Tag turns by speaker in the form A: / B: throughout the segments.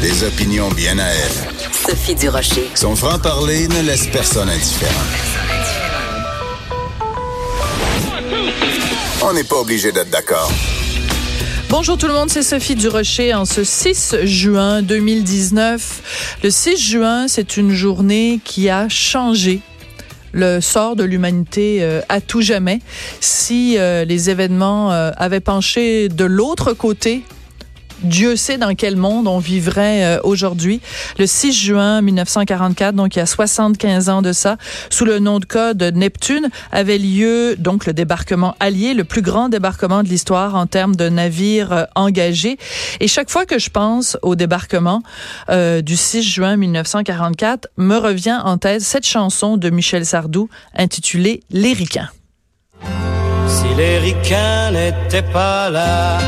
A: Des opinions bien à elle.
B: Sophie Durocher.
A: Son franc-parler ne laisse personne indifférent. On n'est pas obligé d'être d'accord.
C: Bonjour tout le monde, c'est Sophie Durocher en ce 6 juin 2019. Le 6 juin, c'est une journée qui a changé le sort de l'humanité euh, à tout jamais. Si euh, les événements euh, avaient penché de l'autre côté, Dieu sait dans quel monde on vivrait euh, aujourd'hui. Le 6 juin 1944, donc il y a 75 ans de ça, sous le nom de code Neptune, avait lieu donc le débarquement allié, le plus grand débarquement de l'histoire en termes de navires euh, engagés. Et chaque fois que je pense au débarquement euh, du 6 juin 1944, me revient en tête cette chanson de Michel Sardou intitulée Les Ricains.
D: Si les ricains n'étaient pas là,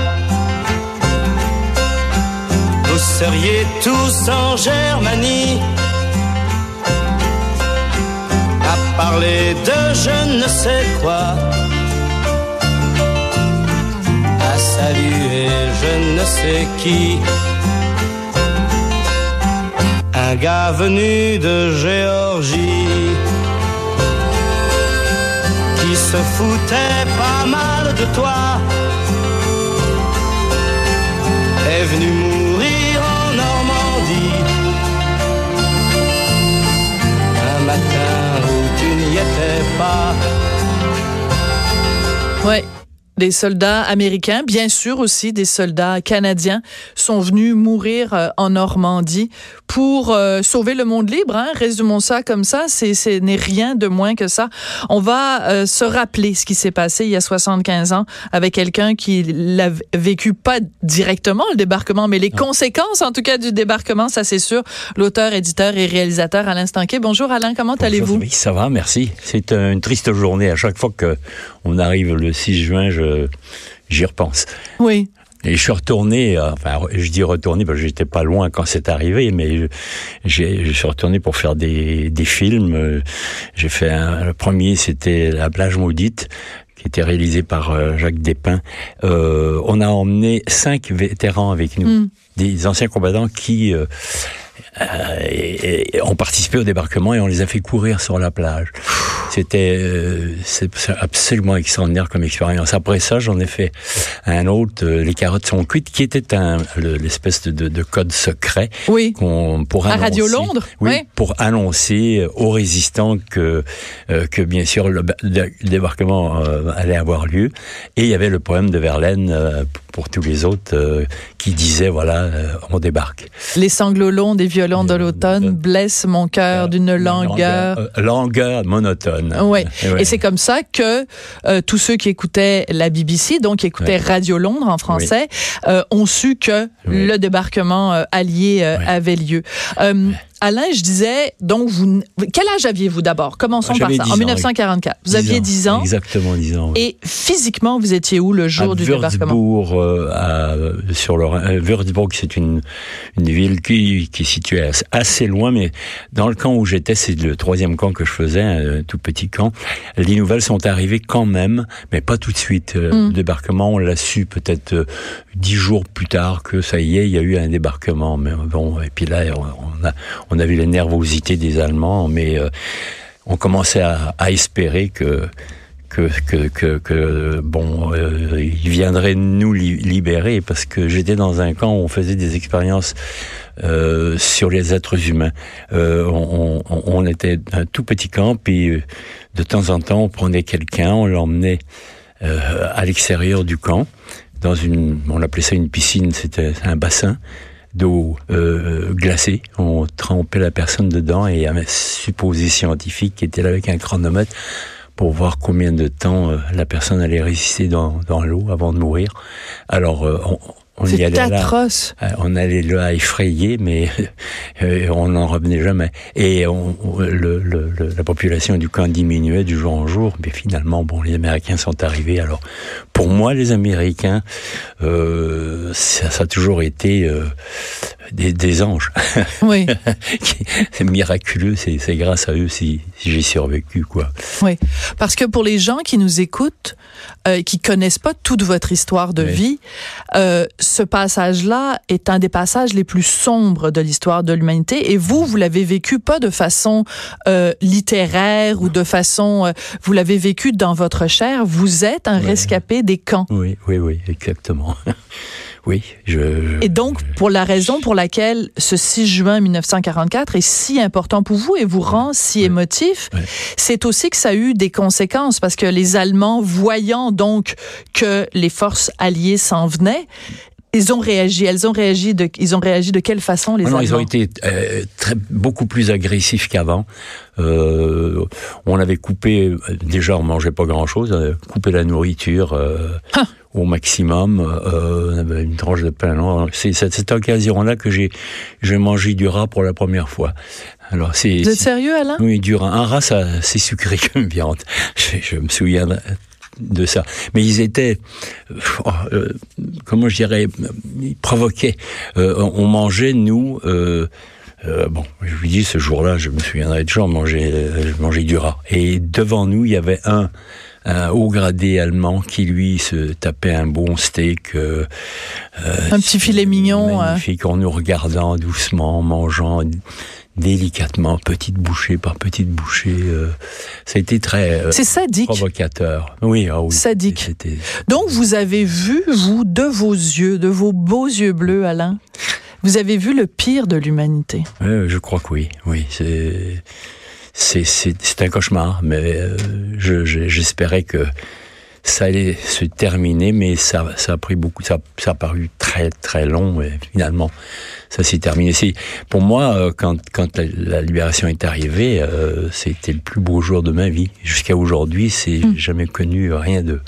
D: seriez tous en Germanie. À parler de je ne sais quoi, à saluer je ne sais qui. Un gars venu de Géorgie. Qui se foutait pas mal de toi. Est venu
C: Ouais. Des soldats américains, bien sûr aussi des soldats canadiens, sont venus mourir euh, en Normandie pour euh, sauver le monde libre. Hein? Résumons ça comme ça, c'est ce n'est rien de moins que ça. On va euh, se rappeler ce qui s'est passé il y a 75 ans avec quelqu'un qui l'a vécu pas directement le débarquement, mais les conséquences en tout cas du débarquement, ça c'est sûr. L'auteur, éditeur et réalisateur Alain Stanquet. Bonjour Alain, comment allez-vous?
E: Oui, ça va, merci. C'est une triste journée à chaque fois que on arrive le 6 juin, je j'y repense.
C: Oui.
E: Et je suis retourné, euh, enfin, je dis retourné parce que j'étais pas loin quand c'est arrivé, mais je, je suis retourné pour faire des, des films. J'ai fait un, le premier, c'était La plage maudite qui était réalisé par euh, Jacques Despins. Euh, on a emmené cinq vétérans avec nous,
C: Mm.
E: des anciens combattants qui euh, euh, et- et ont participé au débarquement et on les a fait courir sur la plage. C'était euh, absolument extraordinaire comme expérience. Après ça, j'en ai fait un autre, euh, Les carottes sont cuites, qui était l'espèce de, de, de code secret
C: Oui.
E: qu'on pour
C: À
E: annoncer,
C: Radio Londres,
E: oui, pour annoncer aux résistants que euh, que bien sûr le, le débarquement euh, allait avoir lieu et il y avait le poème de Verlaine euh, pour tous les autres euh, qui disait voilà euh, on débarque
C: Les sanglots longs des violons de l'automne
E: Euh,
C: blessent mon cœur d'une langueur.
E: euh, langueur monotone
C: Ouais. Et c'est comme ça que euh, tous ceux qui écoutaient la BBC, donc qui écoutaient. Radio Londres en français, euh, ont su que le débarquement euh, allié euh, avait lieu. Alain, je disais, donc vous, quel âge aviez-vous d'abord? Commençons par ça.
E: 10
C: En
E: ans,
C: 1944, vous aviez 10 ans.
E: exactement 10 ans oui.
C: Et physiquement, vous étiez où le jour
E: à
C: du débarquement?
E: Würzburg, euh, à, sur le Rhin. Euh, Würzburg, c'est une, une ville qui, qui est située assez, loin, mais dans le camp où j'étais, c'est le troisième camp que je faisais, un tout petit camp. Les nouvelles sont arrivées quand même, mais pas tout de suite. Euh,
C: Mm.
E: Le débarquement, on l'a su peut-être euh, dix jours plus tard que ça y est, il y a eu un débarquement. Mais bon, et puis là, on, on a, on a vu les nervosités des Allemands, mais euh, on commençait à, espérer que que, bon, euh, nous li- libérer parce que j'étais dans un camp où on faisait des expériences euh, sur les êtres humains. On, on, on était un tout petit camp, puis de temps en temps, on prenait quelqu'un, on l'emmenait à l'extérieur du camp, dans une, on appelait ça une piscine, c'était un bassin d'eau euh, glacée. On trempait la personne dedans et un supposé scientifique qui était là avec un chronomètre pour voir combien de temps euh, la personne allait résister dans, dans l'eau avant de mourir. Alors, euh, on,
C: C'est
E: là.
C: atroce.
E: Euh, On allait là effrayé, mais euh, on n'en revenait jamais. Et on, on- le, le- le- la population du camp diminuait du jour en jour, mais finalement, bon, les Américains sont arrivés. Alors, pour moi, les Américains, euh, ça, ça a toujours été euh, des, des anges.
C: Oui,
E: c'est miraculeux, c'est grâce à eux si, si j'ai survécu, quoi.
C: oui. Parce que pour les gens qui nous écoutent, euh, qui connaissent pas toute votre histoire de
E: Oui.
C: vie, euh, ce passage-là est un des passages les plus sombres de l'histoire de l'humanité. Et vous, vous l'avez vécu pas de façon euh, littéraire ou de façon, vous l'avez vécu dans votre chair. Vous êtes un rescapé des camps.
E: Oui, oui, oui, exactement. oui, je.
C: Et donc, pour la raison pour laquelle ce 6 juin 1944 est si important pour vous et vous rend si émotif, c'est aussi que ça a eu des conséquences parce que les Allemands, voyant donc que les forces alliées s'en venaient, ils ont réagi. Elles ont réagi de, ils ont réagi de quelle façon les
E: Ah non,
C: Allemands
E: ils ont été euh, très, beaucoup plus agressifs qu'avant. Euh, on avait coupé, euh, déjà on mangeait pas grand-chose, on avait coupé la nourriture euh,
C: Ah.
E: Au maximum. Euh, on avait une tranche de pain. C'est cette occasion-là que j'ai j'ai mangé du rat pour la première fois. Alors c'est
C: Vous êtes sérieux, Alain?
E: Oui, du rat. Un rat, ça, c'est sucré comme viande. Je, je me souviens de ça. Mais ils étaient, oh, euh, comment je dirais, ils provoquaient. Euh, on mangeait, nous, euh, euh, bon, je vous dis, ce jour-là, je me souviendrai toujours, on mangeait, euh, je mangeais du rat. Et devant nous, il y avait un, un haut gradé allemand qui, lui, se tapait un bon steak. euh, euh,
C: Un petit filet mignon, euh.
E: Magnifique, en nous regardant doucement, en mangeant délicatement, petite bouchée par petite bouchée. euh, ça a été très euh,
C: C'est sadique.
E: provocateur. Oui, ah oui.
C: Sadique.
E: C'était
C: Donc, vous avez vu, vous, de vos yeux, de vos beaux yeux bleus, Alain, vous avez vu le pire de l'humanité.
E: Je crois que oui, oui, c'est c'est un cauchemar, mais euh, je je- j'espérais que ça allait se terminer, mais ça ça a pris beaucoup, ça ça a paru très très long et finalement ça s'est terminé. C'est pour moi euh, quand quand la, la libération est arrivée, euh, c'était le plus beau jour de ma vie. Jusqu'à aujourd'hui, c'est j'ai jamais connu rien de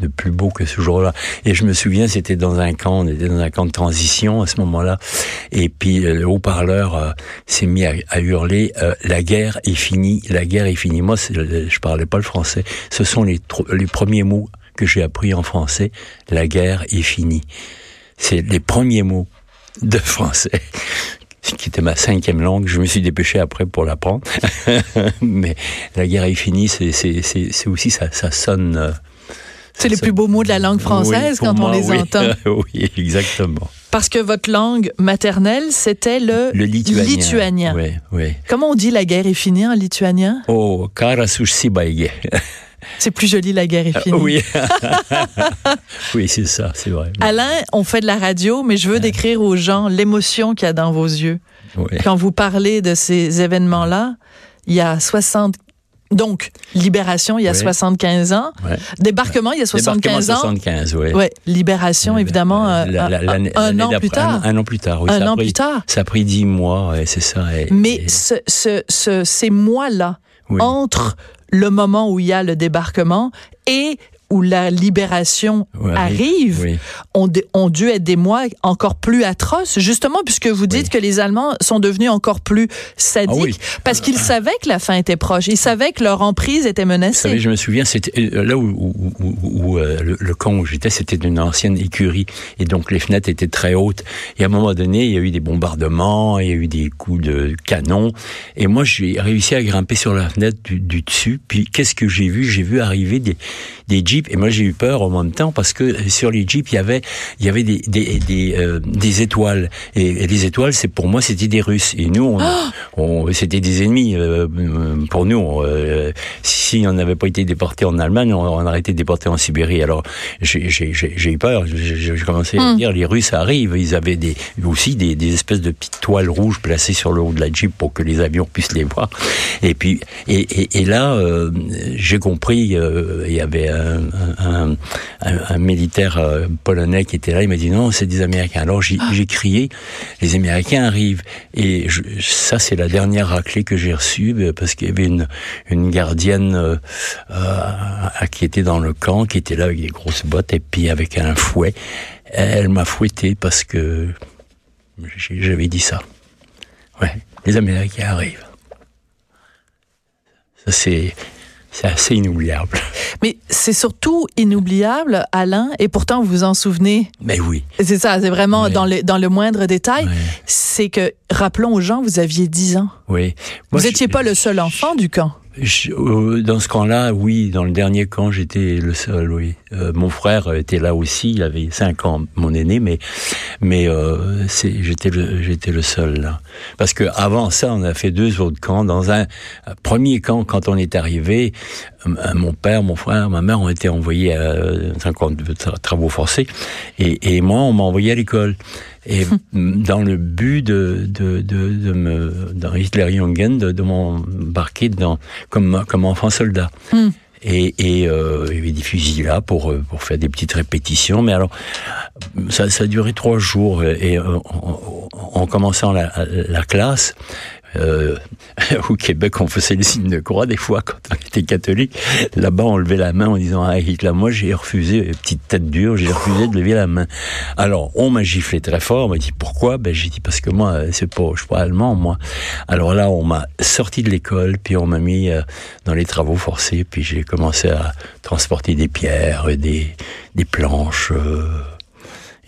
E: de plus beau que ce jour-là. Et je me souviens, c'était dans un camp, on était dans un camp de transition à ce moment-là, et puis euh, le haut-parleur euh, s'est mis à, à hurler euh, "La guerre est finie, la guerre est finie." Moi, c'est- je parlais pas le français. Ce sont les premiers mots que j'ai appris en français. La guerre est finie. C'est les premiers mots de français qui était ma cinquième langue. Je me suis dépêché après pour l'apprendre. Mais la guerre est finie, c'est aussi ça ça sonne. euh,
C: C'est les plus beaux mots de la langue française
E: Oui,
C: quand on les
E: oui.
C: entend.
E: oui, exactement.
C: Parce que votre langue maternelle, c'était le,
E: Le lituanien.
C: lituanien.
E: Oui, oui.
C: Comment on dit la guerre est finie en lituanien?
E: Oh, karas užsibaigė.
C: C'est plus joli, la guerre est finie.
E: Euh, Oui. oui, c'est ça, c'est vrai.
C: Alain, on fait de la radio, mais je veux décrire aux gens l'émotion qu'il y a dans vos yeux.
E: Oui.
C: Quand vous parlez de ces événements-là, il y a 60... Donc, libération, il y a
E: Oui.
C: 75 ans.
E: Ouais.
C: Débarquement, il y a 75
E: Débarquement
C: ans.
E: 75, oui.
C: Ouais, libération, évidemment, euh,
E: La- la-
C: un- an plus tard.
E: Un, un an plus tard, oui.
C: Un
E: ça a
C: an
E: pris-
C: plus tard.
E: Ça a pris dix mois, ouais, c'est ça. et-
C: Mais
E: et-
C: ce, ce, ce- ces mois-là,
E: Oui.
C: entre le moment où il y a le débarquement et où la libération
E: Ouais,
C: arrive,
E: oui.
C: ont, dû être des mois encore plus atroces, justement, puisque vous dites
E: Oui.
C: que les Allemands sont devenus encore plus sadiques,
E: Ah oui.
C: parce qu'ils savaient que la fin était proche, ils savaient que leur emprise était
E: Vous savez,
C: menacée.
E: je me souviens, c'était euh, là où, où, où- où, euh, le, le camp où j'étais, c'était une ancienne écurie, et donc les fenêtres étaient très hautes. Et à un moment donné, il y a eu des bombardements, il y a eu des coups de canon, et moi j'ai réussi à grimper sur la fenêtre du, du dessus. Puis qu'est-ce que j'ai vu? J'ai vu arriver des, des jeeps, et moi j'ai eu peur en même temps parce que sur les jeeps il y avait il y avait des des des, euh, des étoiles, et, et les étoiles, c'est pour moi c'était des Russes, et nous on, on- c'était des ennemis euh, pour nous. Euh, si on n'avait pas été déporté en Allemagne, on, on aurait été déporté en Sibérie. Alors j'ai j'ai- j'ai- j'ai eu peur. J'ai j'ai commencé à dire les Russes arrivent. Ils avaient des aussi des, des espèces de petites toiles rouges placées sur le haut de la Jeep pour que les avions puissent les voir. Et puis et, et, et là euh, j'ai compris. euh, Il y avait un, un, un, un militaire euh, polonais qui était là. Il m'a dit non, c'est des Américains. Alors j'ai j'ai crié, les Américains arrivent. Et je, ça c'est la dernière raclée que j'ai reçue euh, parce qu'il y avait une une gardienne euh, euh, qui était dans le camp, qui était là avec des grosses bottes et puis avec un fouet. Elle m'a fouetté parce que j'avais dit ça. Ouais, les Américains arrivent. Ça c'est c'est assez inoubliable.
C: Mais c'est surtout inoubliable, Alain, et pourtant vous vous en souvenez.
E: Mais oui.
C: C'est ça, c'est vraiment
E: Oui.
C: dans, le, dans le moindre détail. C'est que, rappelons aux gens, vous aviez 10 ans.
E: Oui.
C: vous n'étiez pas le seul enfant du camp.
E: Euh, dans ce camp-là, oui. Dans le dernier camp, j'étais le seul, oui. Euh, mon frère était là aussi. Il avait cinq ans, mon aîné, mais euh, j'étais le seul là. Parce que avant ça, on a fait deux autres camps. Dans un, premier camp, quand on est arrivé, mon père, mon frère, ma mère ont été envoyés à euh, un camp de tra- travaux forcés, et moi, on m'a envoyé à l'école. Et dans le but de, de, de, de me, dans Hitler-Jungen, de, de m'embarquer dans, comme, comme enfant soldat.
C: Hmm.
E: Et, et euh, il y avait des fusils là pour, pour faire des petites répétitions. Mais alors, ça, ça a duré trois jours. Et euh, en, en commençant la, la classe, euh, au Québec, on faisait le signe de croix des fois quand on était catholique. Là-bas, on levait la main en disant ah Hitler. Moi, j'ai refusé, petite tête dure, j'ai refusé de lever la main. Alors, on m'a giflé très fort. On m'a dit pourquoi? Ben j'ai dit parce que moi, c'est pas, je suis pas allemand, moi. Alors là, on m'a sorti de l'école, puis on m'a mis euh, dans les travaux forcés, puis j'ai commencé à transporter des pierres, des des planches. euh,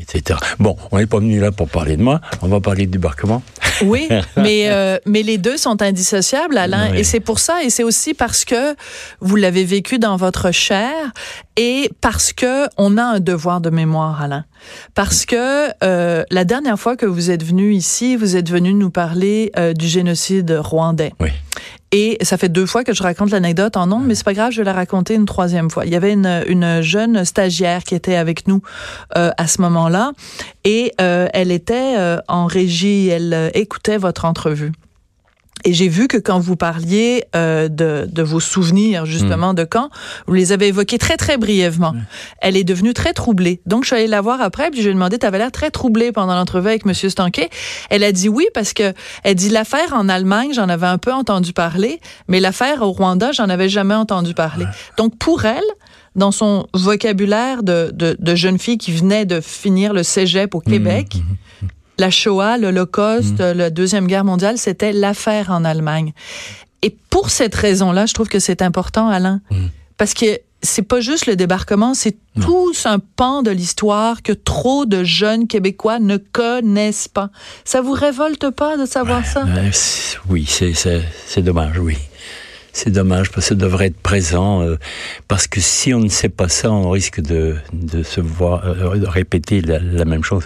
E: etc. Bon, on n'est pas venu là pour parler de moi, on va parler de débarquement.
C: Oui, mais euh, mais les deux sont indissociables, Alain,
E: Oui.
C: et c'est pour ça, et c'est aussi parce que vous l'avez vécu dans votre chair, et parce que on a un devoir de mémoire, Alain. Parce que euh, la dernière fois que vous êtes venu ici, vous êtes venu nous parler euh, du génocide rwandais.
E: Oui.
C: Et ça fait deux fois que je raconte l'anecdote en nombre, mais c'est pas grave, je vais la raconter une troisième fois. Il y avait une, une jeune stagiaire qui était avec nous euh, à ce moment-là, et euh, elle était euh, en régie, elle écoutait votre entrevue. Et j'ai vu que quand vous parliez euh, de, de vos souvenirs justement de quand, vous les avez évoqués très très brièvement. Elle est devenue très troublée. Donc je suis allée la voir après, puis je lui ai demandé, t'avais l'air très troublée pendant l'entrevue avec Monsieur Stanquet. Elle a dit oui parce que elle dit l'affaire en Allemagne, j'en avais un peu entendu parler, mais l'affaire au Rwanda, j'en avais jamais entendu parler. Donc pour elle, dans son vocabulaire de, de, de jeune fille qui venait de finir le cégep au Québec, la Shoah, l'Holocauste, la Deuxième Guerre mondiale, c'était l'affaire en Allemagne. Et pour cette raison-là, je trouve que c'est important, Alain, parce que c'est pas juste le débarquement, c'est tout un pan de l'histoire que trop de jeunes Québécois ne connaissent pas. Ça vous révolte pas de savoir ça?
E: C'est- oui, c'est dommage, oui. C'est dommage parce que ça devrait être présent euh, parce que si on ne sait pas ça, on risque de, de se voir euh, de répéter la, la même chose.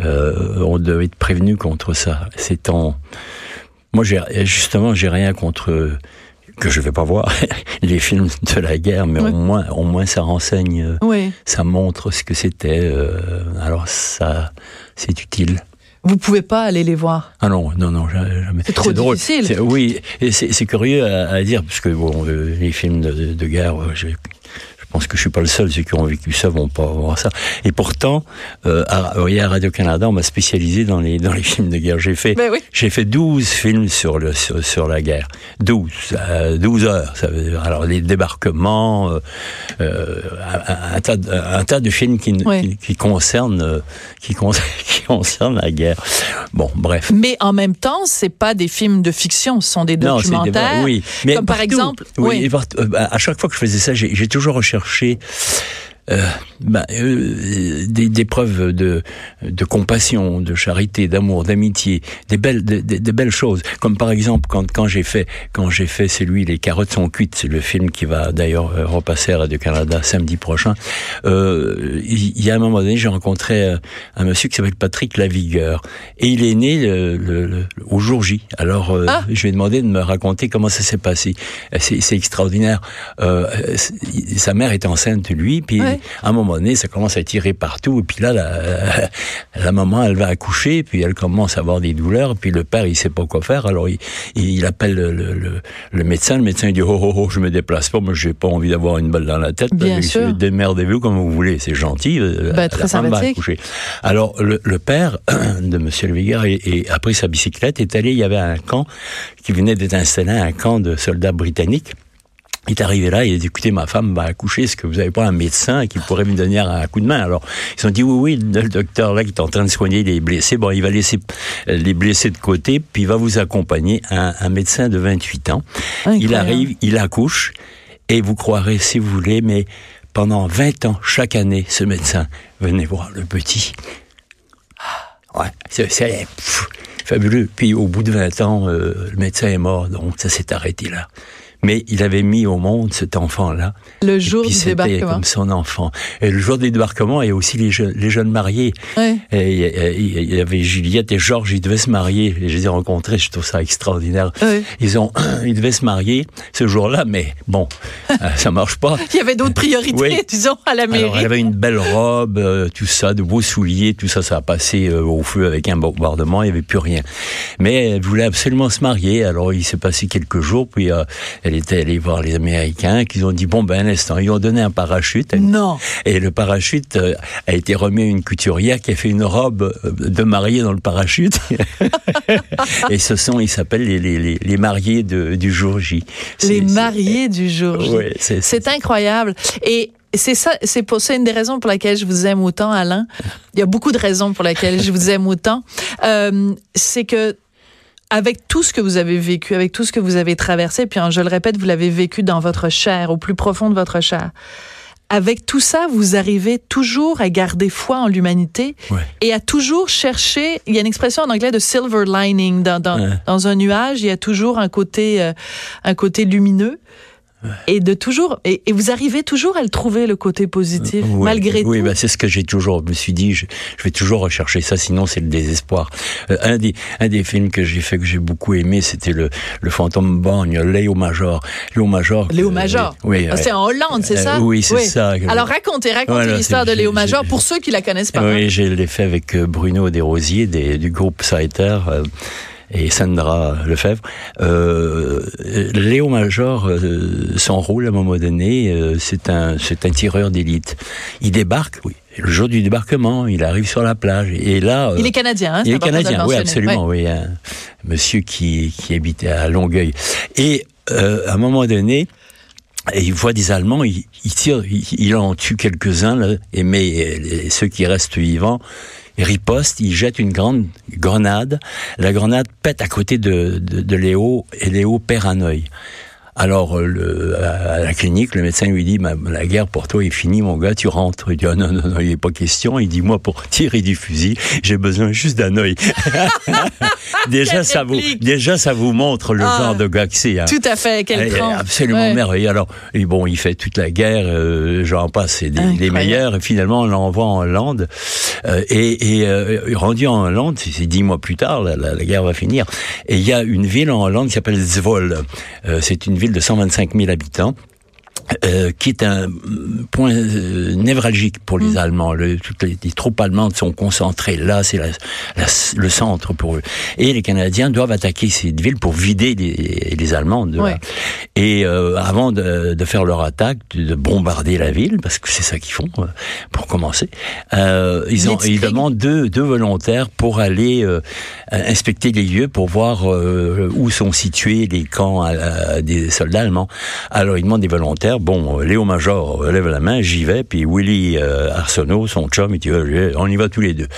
E: Euh, on doit être prévenu contre ça. C'est en moi justement j'ai rien contre que je vais pas voir les films de la guerre, mais
C: Oui.
E: au moins au moins ça renseigne, euh,
C: Oui.
E: ça montre ce que c'était. euh, alors ça c'est utile.
C: Vous pouvez pas aller les voir.
E: Ah non, non, non, ja- jamais.
C: C'est trop
E: drôle.
C: difficile.
E: Oui, et c'est curieux à, à dire, parce que bon, euh, les films de, de- de guerre, euh, je pense que je suis pas le seul, ceux qui ont vécu ça vont pas voir ça. Et pourtant, euh, à, à Radio-Canada, on m'a spécialisé dans les, dans les films de guerre. J'ai fait,
C: Ben oui.
E: j'ai fait 12 films sur, le, sur, sur la guerre. 12, euh, 12 heures. Ça veut dire, alors, les débarquements, euh, euh, un, un tas de, un tas de films qui,
C: Oui.
E: qui, qui concernent, qui, con- qui concernent la guerre. Bon, bref.
C: Mais en même temps, c'est pas des films de fiction, ce sont des
E: Non, c'est des-
C: documentaires.
E: oui.
C: comme par exemple-
E: oui,
C: oui.
E: et partout- euh, bah, à chaque fois que je faisais ça, j'ai toujours recherché marché euh, bah, euh, des, des preuves de, de compassion, de charité, d'amour, d'amitié, des belles, des, des- des belles choses. Comme par exemple quand, quand j'ai fait, quand j'ai fait celui Les carottes sont cuites, c'est le film qui va d'ailleurs euh, repasser à Radio Canada samedi prochain. Euh, il il y a un moment donné, j'ai rencontré euh, un monsieur qui s'appelle Patrick Lavigueur et il est né le, le- le- au jour J. Alors euh,
C: Ah.
E: je lui ai demandé de me raconter comment ça s'est passé. Euh, C'est c'est extraordinaire. Euh, c'est- sa mère est enceinte de lui, puis
C: Ouais.
E: À un moment donné, ça commence à tirer partout, et puis là, la, la maman, elle va accoucher, puis elle commence à avoir des douleurs, puis le père, il sait pas quoi faire, alors il, il appelle le, le, le- le médecin, le médecin il dit oh oh oh, je me déplace pas, moi j'ai pas envie d'avoir une balle dans la tête,
C: Bien sûr.
E: démerdez-vous comme vous voulez, c'est gentil, euh, la
C: très
E: femme va accoucher. Alors le, le père de Monsieur Levigard a pris sa bicyclette, est allé, il y avait un camp qui venait d'être installé, un camp de soldats britanniques. Il est arrivé là, il a dit, écoutez, ma femme va accoucher, est-ce que vous avez pas un médecin qui pourrait me donner un coup de main? Alors, ils ont dit, oui, oui, le docteur là qui est en train de soigner les blessés, bon, il va laisser euh, les blessés de côté, puis il va vous accompagner un, un médecin de 28 ans. Il
C: Incroyable.
E: arrive, il accouche, Et vous croirez si vous voulez, mais pendant 20 ans, chaque année, ce médecin venait voir le petit. Ouais, c'est fabuleux. Puis au bout de 20 ans, euh, le médecin est mort, donc ça s'est arrêté là. Mais il avait mis au monde cet enfant-là.
C: Le
E: Et
C: jour du débarquement.
E: comme son enfant. Et le jour du débarquement, a aussi les, jeunes- les jeunes mariés.
C: Ouais.
E: Et il y- avait Juliette et Georges, ils devaient se marier. Et je les ai rencontrés, je trouve ça extraordinaire.
C: Ouais.
E: Ils ont, ils devaient se marier ce jour-là, mais bon, euh, ça marche pas.
C: Il y avait d'autres priorités,
E: Oui.
C: disons, à la mairie.
E: Alors, elle avait une belle robe, euh, tout ça, de beaux souliers, tout ça, ça a passé euh, au feu avec un bombardement, il n'y avait plus rien. Mais elle voulait absolument se marier, alors il s'est passé quelques jours, puis euh, elle était allée voir les Américains, qui ont dit, bon, ben, un instant, ils ont donné un parachute.
C: Non.
E: Et le parachute euh, a été remis à une couturière qui a fait une robe euh, de mariée dans le parachute. et ce sont, ils s'appellent les, les, les, mariés de, du jour J.
C: Les mariés du jour J.
E: Ouais, c'est-
C: C'est incroyable. Et c'est ça, c'est pour ça une des raisons pour laquelle je vous aime autant, Alain. Il y a beaucoup de raisons pour lesquelles je vous aime autant. Euh, c'est que avec tout ce que vous avez vécu, avec tout ce que vous avez traversé, puis hein, je le répète, vous l'avez vécu dans votre chair, au plus profond de votre chair. Avec tout ça, vous arrivez toujours à garder foi en l'humanité
E: Ouais.
C: et à toujours chercher. Il y a une expression en anglais de silver lining dans dans,
E: Ouais.
C: dans un nuage. Il y a toujours un côté euh, un côté lumineux et de toujours et, et vous arrivez toujours à le trouver le côté positif
E: Oui,
C: malgré
E: oui,
C: tout.
E: bah, c'est ce que j'ai toujours. Je me suis dit, je, je vais toujours rechercher ça, sinon c'est le désespoir. Euh, un des un des films que j'ai fait que j'ai beaucoup aimé, c'était le le fantôme borgne, Léo Major. Léo Major.
C: Léo
E: euh,
C: Major.
E: Oui.
C: Ah. C'est en Hollande, c'est
E: Euh,
C: ça
E: oui, c'est ça.
C: Alors racontez, racontez
E: Voilà,
C: l'histoire de Léo Major pour ceux qui la connaissent pas. hein.
E: Oui, je l'ai fait avec euh, Bruno Desrosiers des, du groupe Saeter euh, et Sandra Lefebvre. Euh, Léo Major, euh, son rôle à un moment donné, euh, c'est un tireur d'élite. Il débarque, oui. Le jour du débarquement, il arrive sur la plage et là. euh,
C: Il est canadien, hein,
E: il est canadien, oui, absolument, oui. Un monsieur qui, qui habitait à Longueuil. Et euh, à un moment donné, il voit des Allemands, il, il tire, il, il en tue quelques-uns, et mais ceux qui restent vivants, riposte, il jette une grande grenade. La grenade pète à côté de, de, de Léo, et Léo perd un œil. Alors, euh, le, à la clinique, le médecin lui dit, la guerre pour toi est finie, mon gars, tu rentres. Il dit, ah, non, non, non, il n'est pas question. Il dit, moi, pour tirer du fusil, j'ai besoin juste d'un œil. déjà,
C: Quelle
E: ça vous, déjà, ça vous montre le
C: Ah.
E: genre de gars que c'est. hein.
C: Tout à fait, quel cran.
E: Absolument
C: Ouais.
E: merveilleux. Alors, et bon, il fait toute la guerre, euh, j'en passe, c'est des- les meilleurs. Et finalement, on l'envoie en Hollande. Euh, et et euh, rendu en Hollande, c'est dix mois plus tard, la, la- la guerre va finir. Et il y a une ville en Hollande qui s'appelle Zwolle. Euh, c'est une ville de 125 000 habitants. Euh, qui est un mm, point euh, névralgique pour les Allemands. Le- toutes les, les troupes allemandes sont concentrées là, c'est le centre pour eux. Et les Canadiens doivent attaquer cette ville pour vider les, les Allemands. de là.
C: Ouais.
E: Et euh, avant de, de faire leur attaque, de, de bombarder la ville, parce que c'est ça qu'ils font pour commencer, ils, ont, ils demandent deux, deux volontaires pour aller inspecter les lieux pour voir où sont situés les camps des soldats allemands. Alors ils demandent des volontaires. Bon, euh, Léo Major euh, lève la main, j'y vais. Puis Willy euh, Arsenault, son chum, il dit euh, on y va tous les deux.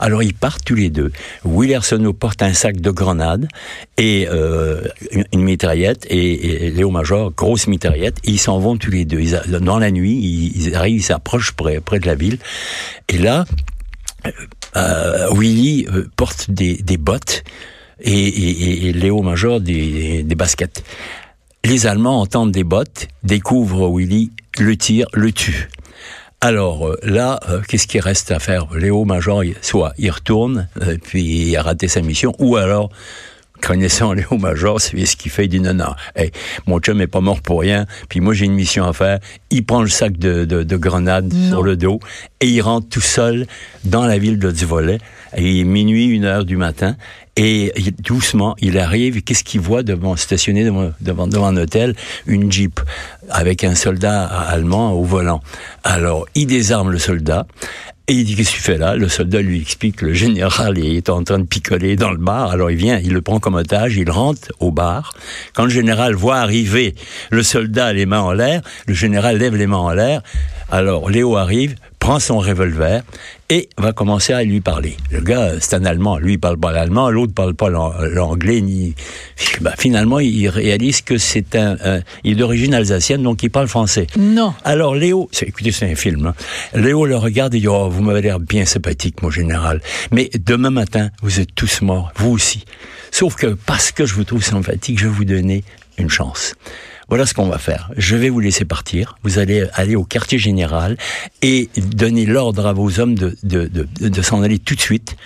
E: Alors ils partent tous les deux. Willy Arsenault porte un sac de grenades et une, mitraillette et, Léo Major grosse mitraillette. Et ils s'en vont tous les deux. Dans la nuit, ils, arrivent, ils s'approchent près, près de la ville. Et là, Willy porte des, bottes et, Léo Major des baskets. Les Allemands entendent des bottes, découvrent Willy, le tirent, le tuent. Alors euh, là, euh, qu'est-ce qui reste à faire? Léo Major, soit il retourne, euh, puis il a raté sa mission, ou alors, connaissant Léo Major, c'est ce qu'il fait, il dit non, non, hey, mon chum est pas mort pour rien, puis moi j'ai une mission à faire. Il prend le sac de, de, de grenades
C: Non.
E: sur le dos et il rentre tout seul dans la ville de Duvolet. Et il est minuit, une heure du matin. Et doucement, il arrive. Qu'est-ce qu'il voit devant, stationné devant, devant, devant un hôtel? Une Jeep avec un soldat allemand au volant. Alors, il désarme le soldat. Et il dit, qu'est-ce que tu fais là? Le soldat lui explique que le général est en train de picoler dans le bar. Alors il vient, il le prend comme otage, il rentre au bar. Quand le général voit arriver le soldat les mains en l'air, le général lève les mains en l'air. Alors Léo arrive, prend son revolver et va commencer à lui parler. Le gars, c'est un Allemand, lui il parle pas l'allemand, l'autre parle pas l'anglais, ni. Ben, finalement, il réalise que c'est un, il est d'origine alsacienne, donc il parle français.
C: Non.
E: Alors Léo, écoutez, c'est un film. Hein. Léo le regarde et dit oh, vous m'avez l'air bien sympathique, mon général, mais demain matin, vous êtes tous morts, vous aussi. Sauf que parce que je vous trouve sympathique, je vais vous donner une chance. Voilà ce qu'on va faire. Je vais vous laisser partir. Vous allez aller au quartier général et donner l'ordre à vos hommes de, de, de, s'en aller tout de suite.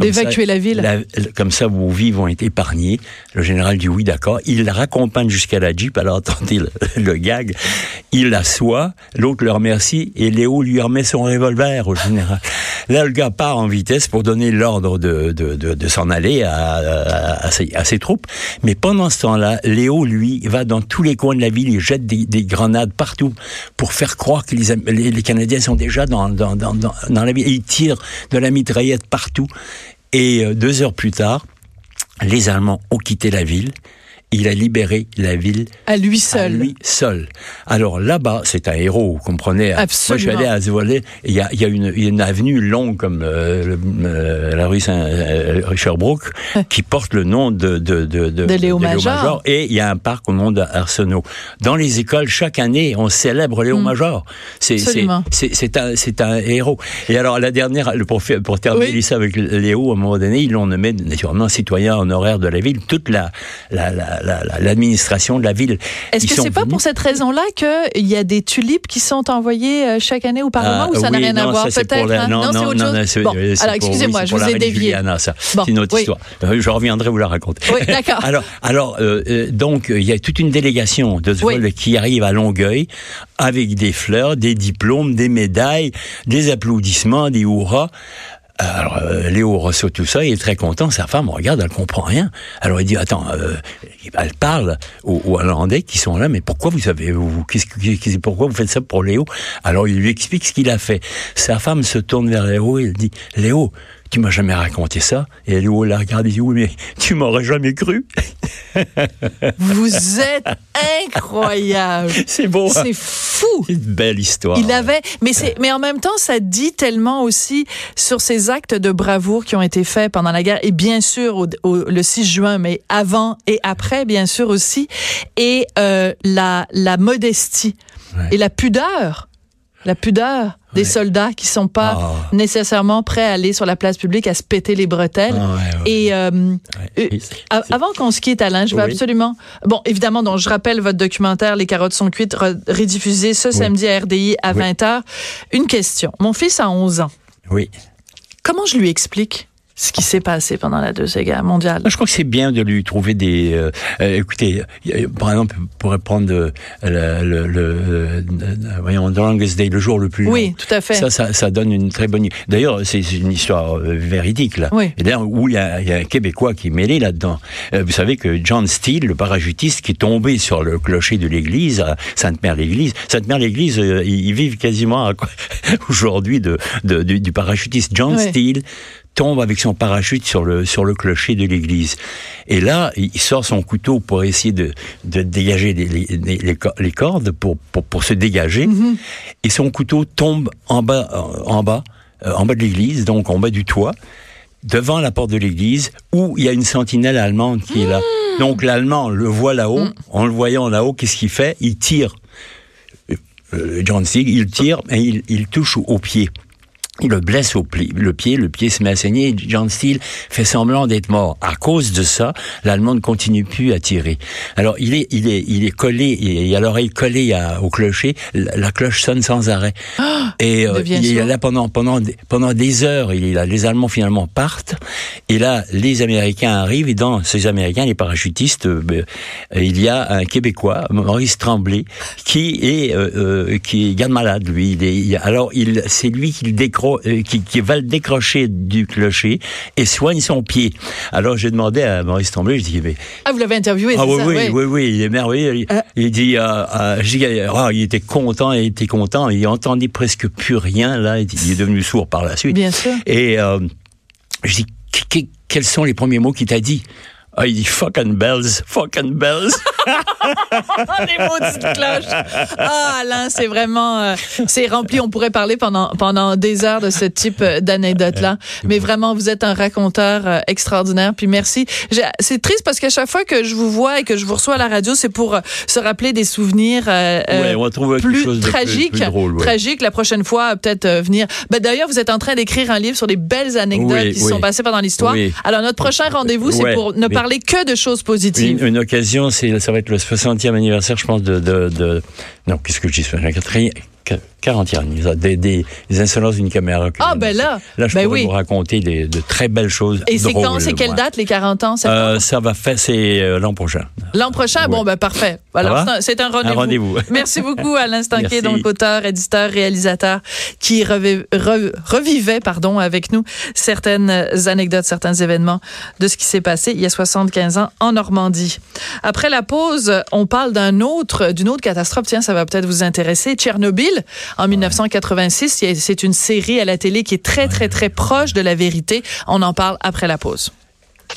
C: D'évacuer la ville.
E: comme ça, vos vies vont être épargnées. Le général dit oui, d'accord. Il la raccompagne jusqu'à la Jeep. Alors, attendez le, le gag. Il l'assoit, l'autre le remercie et Léo lui remet son revolver au général. Là, le gars part en vitesse pour donner l'ordre de, de, de, de s'en aller à, à, à, ses, à, ses, troupes. Mais pendant ce temps-là, Léo, lui, va dans tous les coins de la ville, il jette des, des grenades partout pour faire croire que les, les, les Canadiens sont déjà dans, dans, dans, dans la ville. il tire de la mitraillette partout. Et euh, deux heures plus tard, les Allemands ont quitté la ville il a libéré la ville
C: à lui seul. À
E: lui seul. Alors là-bas, c'est un héros, vous comprenez.
C: Absolument.
E: Moi, je suis allé à Zwolle. Il y a, il y a une, une, avenue longue comme euh, euh, la rue Saint euh, qui porte le nom de de de,
C: de, de Léo, Major. Major.
E: Et il y a un parc au nom d'Arsenault. Dans les écoles, chaque année, on célèbre Léo mm. Major. C'est c'est un c'est un héros. Et alors la dernière, pour pour terminer oui. ça avec Léo, à un moment donné, ils l'ont nommé naturellement citoyen honoraire de la ville. Toute la la, la l'administration de la ville.
C: Est-ce que c'est pas pour cette raison-là qu'il y a des tulipes qui sont envoyées euh, chaque année au Parlement ah, ou ça n'a rien à voir peut-être
E: hein? Non, non, non,
C: c'est bon, alors excusez-moi, je vous ai dévié.
E: ça, bon, c'est une autre oui. histoire. Euh, je reviendrai vous la raconter.
C: Oui, d'accord.
E: alors, alors euh, donc il y a toute une délégation de oui. qui arrive à Longueuil avec des fleurs, des diplômes, des médailles, des applaudissements, des hurrahs. Alors, euh, Léo reçoit tout ça, il est très content. Sa femme regarde, elle comprend rien. Alors, il dit, attends, euh, elle parle aux, aux, Hollandais qui sont là, mais pourquoi vous savez, vous, qu'est-ce, qu'est-ce, pourquoi vous faites ça pour Léo? Alors, il lui explique ce qu'il a fait. Sa femme se tourne vers Léo et dit, Léo, tu m'as jamais raconté ça. Et Léo la regarde et dit, oui, mais tu m'aurais jamais cru.
C: Vous êtes incroyable.
E: C'est beau.
C: Hein? C'est fou.
E: C'est une belle histoire.
C: Il avait, mais c'est, mais en même temps, ça dit tellement aussi sur ces actes de bravoure qui ont été faits pendant la guerre et bien sûr au, au, le 6 juin, mais avant et après, bien sûr aussi, et euh, la la modestie ouais. et la pudeur la pudeur des ouais. soldats qui sont pas oh. nécessairement prêts à aller sur la place publique à se péter les bretelles. Oh, ouais, et euh, euh, avant qu'on se quitte, Alain, je veux oui. absolument. Bon, évidemment, donc je rappelle votre documentaire Les carottes sont cuites, rediffusé ce oui. samedi à RDI à 20h. Une question. Mon fils a 11 ans.
E: Oui.
C: Comment je lui explique? Ce qui s'est passé pendant la Deuxième Guerre mondiale.
E: Je crois que c'est bien de lui trouver des... Euh, euh, écoutez, par exemple, pour prendre euh, le, le, le, le, voyons, The Longest Day, le jour le plus long.
C: Oui, tout à fait.
E: Ça, ça, ça donne une très bonne... D'ailleurs, c'est une histoire véridique, là.
C: Oui.
E: Et d'ailleurs, où il y, a, il y, a, un Québécois qui est mêlé là-dedans. vous savez que John Steele, le parachutiste, qui est tombé sur le clocher de l'église, à Sainte-Mère-l'Église, Sainte-Mère-l'Église, ils vivent quasiment aujourd'hui de, de, du, du parachutiste. John oui. Steele tombe avec son parachute sur le sur le clocher de l'église. Et là, il sort son couteau pour essayer de, de dégager les, les, les, les cordes pour, pour, pour se dégager. Mm -hmm. Et son couteau tombe en bas en bas euh, en bas de l'église, donc en bas du toit, devant la porte de l'église où il y a une sentinelle allemande qui mmh. est là. Donc l'allemand le voit là-haut, mmh. en le voyant là-haut, qu'est-ce qu'il fait? Il tire. Euh, John Sieg, il tire et il, il touche au pied il le blesse au pied, le pied, le pied se met à saigner. John Steele fait semblant d'être mort. À cause de ça, l'Allemand ne continue plus à tirer. Alors il est, il est, il est collé, il a l'oreille collée à, au clocher. La, la, cloche sonne sans arrêt.
C: Oh,
E: et euh, il est là pendant pendant pendant des heures. Il est là. Les Allemands finalement partent. Et là, les Américains arrivent. Et dans ces Américains, les parachutistes, euh, il y a un Québécois, Maurice Tremblay, qui est euh, euh qui est garde malade. Lui, il est, alors il, c'est lui qui le décroche euh, qui, qui, va le décrocher du clocher et soigne son pied. Alors j'ai demandé à Maurice Tremblay, je dis mais
C: ah vous l'avez interviewé
E: ah,
C: oui,
E: ça,
C: oui,
E: oui oui oui il est merveilleux. Il, euh. il dit euh, euh, oh, il était content, il était content, il entendait presque plus rien là, il est devenu sourd par la suite.
C: Bien sûr.
E: Et euh, je dis quels sont les premiers mots qu'il t'a dit? Ah, il dit fucking bells, fucking bells.
C: Les maudites cloches. Ah, Alain, c'est vraiment, euh, c'est rempli. On pourrait parler pendant pendant des heures de ce type euh, d'anecdote-là. Mais vraiment, vous êtes un raconteur euh, extraordinaire. Puis merci. C'est triste parce qu'à chaque fois que je vous vois et que je vous reçois à la radio, c'est pour se rappeler des souvenirs euh,
E: Ouais, on va
C: plus
E: chose plus-
C: tragiques.
E: plus drôle, ouais.
C: Tragiques. La prochaine fois, peut-être euh, venir. Ben, D'ailleurs, vous êtes en train d'écrire un livre sur les belles anecdotes
E: Oui,
C: qui se
E: oui.
C: sont passées pendant l'histoire.
E: Oui.
C: Alors, notre prochain rendez-vous, c'est
E: Ouais,
C: pour ne
E: mais-
C: parler que de choses positives.
E: Une, occasion, ça va être le 60e anniversaire, je pense, de- non, qu'est-ce que je dis, c'est la quatrième- qu- 40e anniversaire, des, des, des insolences d'une caméra.
C: Ah, ben là,
E: Là, je
C: ben
E: pourrais
C: oui.
E: vous raconter des, de très belles choses.
C: Et c'est quand? C'est quelle date, les 40 ans?
E: Euh, ça va faire, c'est euh, l'an prochain.
C: L'an prochain, bon, ben parfait. Alors, c'est un- un rendez-vous.
E: Un rendez-vous.
C: Merci beaucoup, Alain Stanquet, donc auteur, éditeur, réalisateur, qui revi- re- revivait pardon, avec nous certaines anecdotes, certains événements de ce qui s'est passé il y a 75 ans en Normandie. Après la pause, on parle d'un autre, d'une autre catastrophe. Tiens, ça va peut-être vous intéresser. Tchernobyl, en 1986. Il y a- C'est une série à la télé qui est très, très, très proche de la vérité. On en parle après la pause.